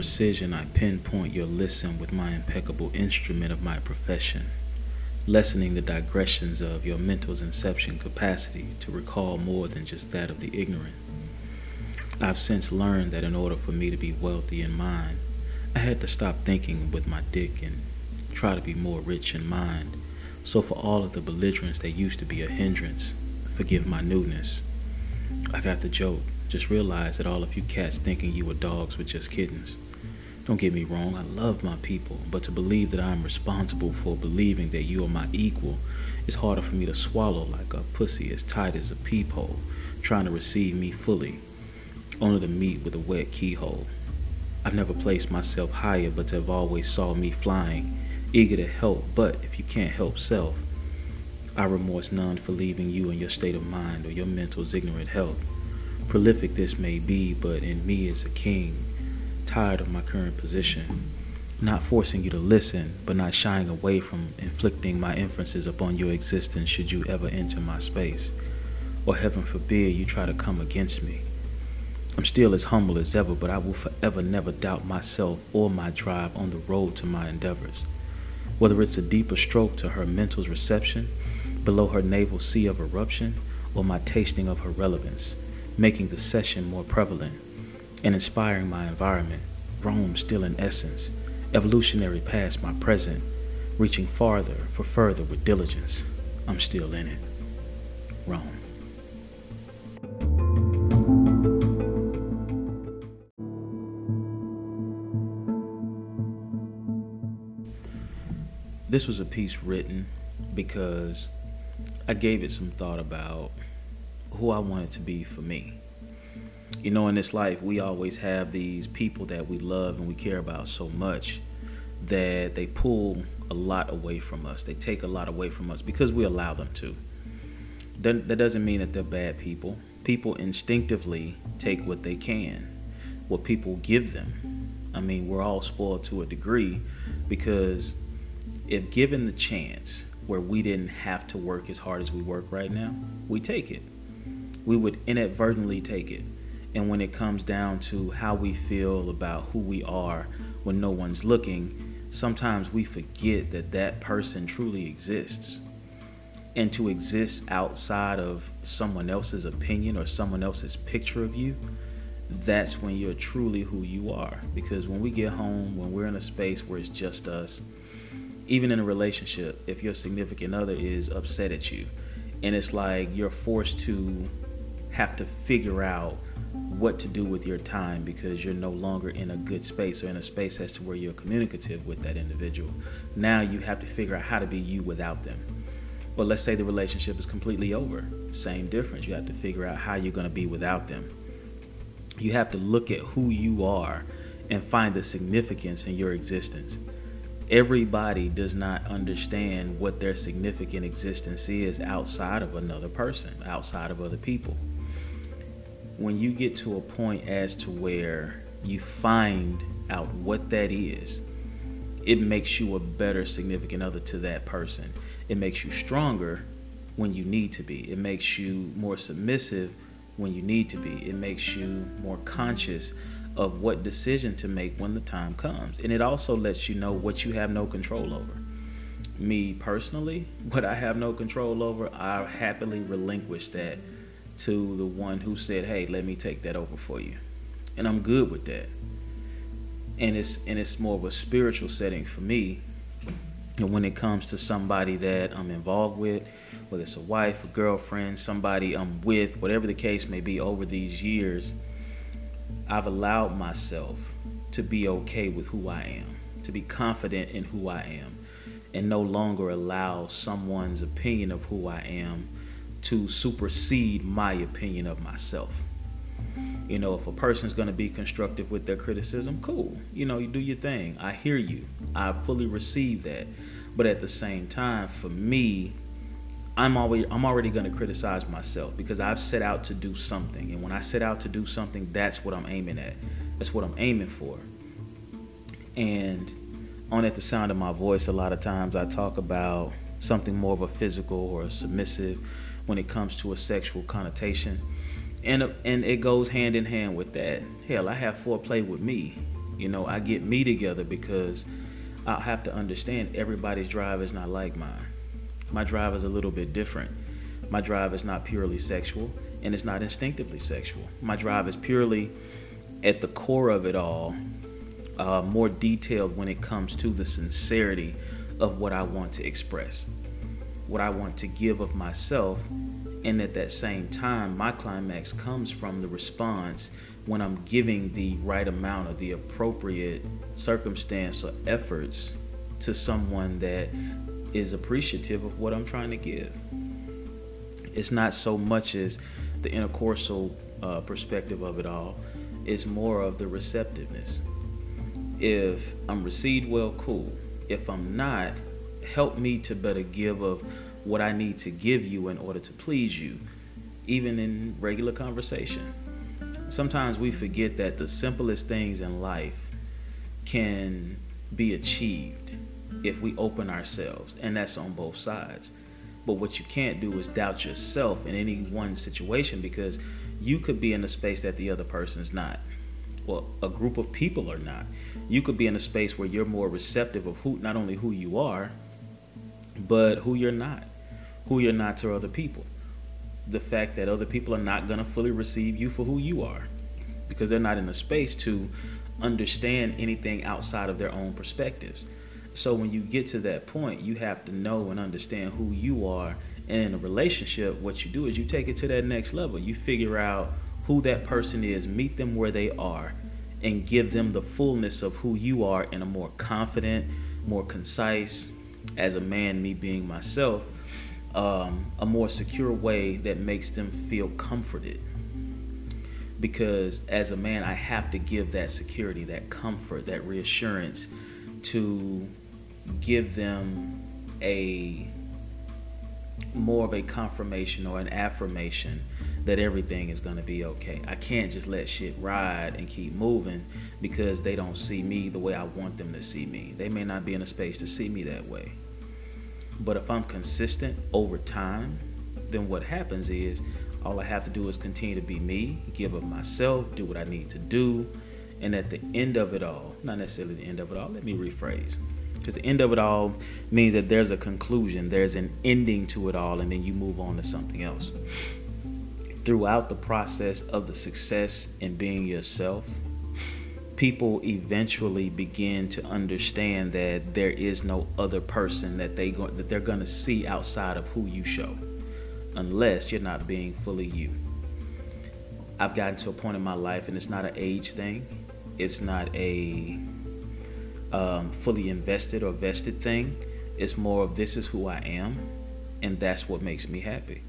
Precision, I pinpoint your listen with my impeccable instrument of my profession, lessening the digressions of your mental's inception capacity to recall more than just that of the ignorant. I've since learned that in order for me to be wealthy in mind, I had to stop thinking with my dick and try to be more rich in mind. So, for all of the belligerence that used to be a hindrance, forgive my newness. I got the joke. Just realize that all of you cats thinking you were dogs were just kittens. Don't get me wrong, I love my people, but to believe that I'm responsible for believing that you are my equal is harder for me to swallow like a pussy as tight as a peephole, trying to receive me fully only to meet with a wet keyhole. I've never placed myself higher, but have always saw me flying, eager to help, but if you can't help self, I remorse none for leaving you in your state of mind or your mental's ignorant health. Prolific this may be, but in me is a king, tired of my current position, not forcing you to listen, but not shying away from inflicting my inferences upon your existence should you ever enter my space, or heaven forbid you try to come against me. I'm still as humble as ever, but I will forever never doubt myself or my drive on the road to my endeavors. Whether it's a deeper stroke to her mental's reception, below her navel sea of eruption, or my tasting of her relevance, making the session more prevalent and inspiring my environment, Rome still in essence, evolutionary past my present, reaching farther for further with diligence. I'm still in it. Rome. This was a piece written because I gave it some thought about who I wanted to be for me. You know, in this life, we always have these people that we love and we care about so much that they pull a lot away from us. They take a lot away from us because we allow them to. That, doesn't mean that they're bad people. People instinctively take what they can, what people give them. I mean, we're all spoiled to a degree because if given the chance where we didn't have to work as hard as we work right now, we take it. We would inadvertently take it. And when it comes down to how we feel about who we are when no one's looking, sometimes we forget that that person truly exists. And to exist outside of someone else's opinion or someone else's picture of you, that's when you're truly who you are. Because when we get home, when we're in a space where it's just us, even in a relationship, if your significant other is upset at you, and it's like you're forced to have to figure out what to do with your time because you're no longer in a good space or in a space as to where you're communicative with that individual. Now you have to figure out how to be you without them. But let's say the relationship is completely over. Same difference. You have to figure out how you're going to be without them. You have to look at who you are and find the significance in your existence everybody does not understand what their significant existence is outside of another person, outside of other people. When you get to a point as to where you find out what that is, it makes you a better significant other to that person. It makes you stronger when you need to be. It makes you more submissive when you need to be. It makes you more conscious of what decision to make when the time comes. And it also lets you know what you have no control over. Me personally, what I have no control over, I happily relinquish that to the one who said, "Hey, let me take that over for you." And I'm good with that. And it's and it's more of a spiritual setting for me And when it comes to somebody that I'm involved with, whether it's a wife, a girlfriend, somebody I'm with, whatever the case may be, over these years, I've allowed myself to be okay with who I am, to be confident in who I am, and no longer allow someone's opinion of who I am to supersede my opinion of myself. You know, if a person's going to be constructive with their criticism, cool. You know, you do your thing. I hear you. I fully receive that. But at the same time, for me, I'm always I'm already going to criticize myself because I've set out to do something. And when I set out to do something, that's what I'm aiming at. That's what I'm aiming for. And on at the sound of my voice, a lot of times I talk about something more of a physical or a submissive when it comes to a sexual connotation. And, and it goes hand in hand with that. Hell, I have foreplay with me. You know, I get me together because I have to understand everybody's drive is not like mine. My drive is a little bit different. My drive is not purely sexual and it's not instinctively sexual. My drive is purely at the core of it all, uh, more detailed when it comes to the sincerity of what I want to express what I want to give of myself. And at that same time, my climax comes from the response when I'm giving the right amount of the appropriate circumstance or efforts to someone that is appreciative of what I'm trying to give. It's not so much as the intercoursal uh, perspective of it all, it's more of the receptiveness. If I'm received well, cool. If I'm not, help me to better give of what I need to give you in order to please you, even in regular conversation. Sometimes we forget that the simplest things in life can be achieved if we open ourselves, and that's on both sides. But what you can't do is doubt yourself in any one situation because you could be in a space that the other person's not. or a group of people are not. You could be in a space where you're more receptive of who not only who you are, but who you're not, who you're not to other people. The fact that other people are not going to fully receive you for who you are because they're not in a space to understand anything outside of their own perspectives. So when you get to that point, you have to know and understand who you are. And in a relationship, what you do is you take it to that next level. You figure out who that person is, meet them where they are, and give them the fullness of who you are in a more confident, more concise, as a man, me being myself, um, a more secure way that makes them feel comforted. Because as a man, I have to give that security, that comfort, that reassurance to give them a more of a confirmation or an affirmation that everything is going to be okay. I can't just let shit ride and keep moving because they don't see me the way I want them to see me. They may not be in a space to see me that way. But if I'm consistent over time, then what happens is all I have to do is continue to be me, give of myself, do what I need to do. And at the end of it all, not necessarily the end of it all, let me rephrase. Because the end of it all means that there's a conclusion, there's an ending to it all, and then you move on to something else. Throughout the process of the success in being yourself, people eventually begin to understand that there is no other person that they go, that they're going to see outside of who you show unless you're not being fully you. I've gotten to a point in my life and it's not an age thing. It's not a um, fully invested or vested thing. It's more of this is who i am and that's what makes me happy.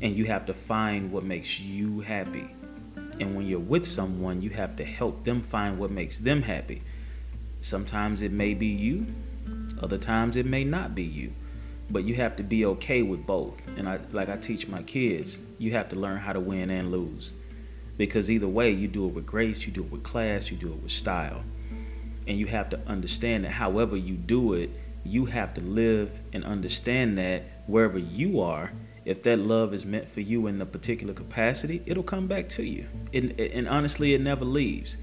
And you have to find what makes you happy and when you're with someone, you have to help them find what makes them happy. Sometimes it may be you, other times it may not be you. But you have to be okay with both. And I like I teach my kids, you have to learn how to win and lose. Because either way, you do it with grace, you do it with class, you do it with style. And you have to understand that however you do it, you have to live and understand that wherever you are, if that love is meant for you in a particular capacity, it'll come back to you. And, and honestly, it never leaves.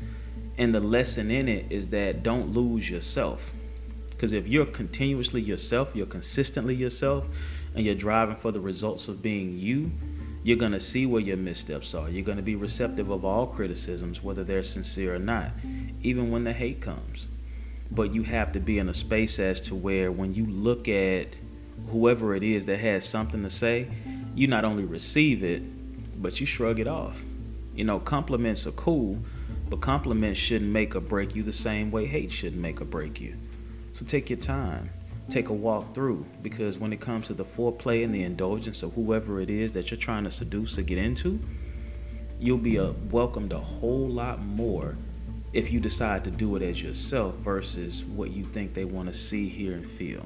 And the lesson in it is that don't lose yourself. Because if you're continuously yourself, you're consistently yourself, and you're driving for the results of being you, you're going to see where your missteps are. You're going to be receptive of all criticisms, whether they're sincere or not, even when the hate comes. but you have to be in a space as to where when you look at whoever it is that has something to say, you not only receive it, but you shrug it off. You know, compliments are cool, but compliments shouldn't make or break you the same way hate shouldn't make or break you. So take your time. Take a walk through because when it comes to the foreplay and the indulgence of whoever it is that you're trying to seduce or get into, you'll be a, welcomed a whole lot more if you decide to do it as yourself versus what you think they want to see, hear, and feel.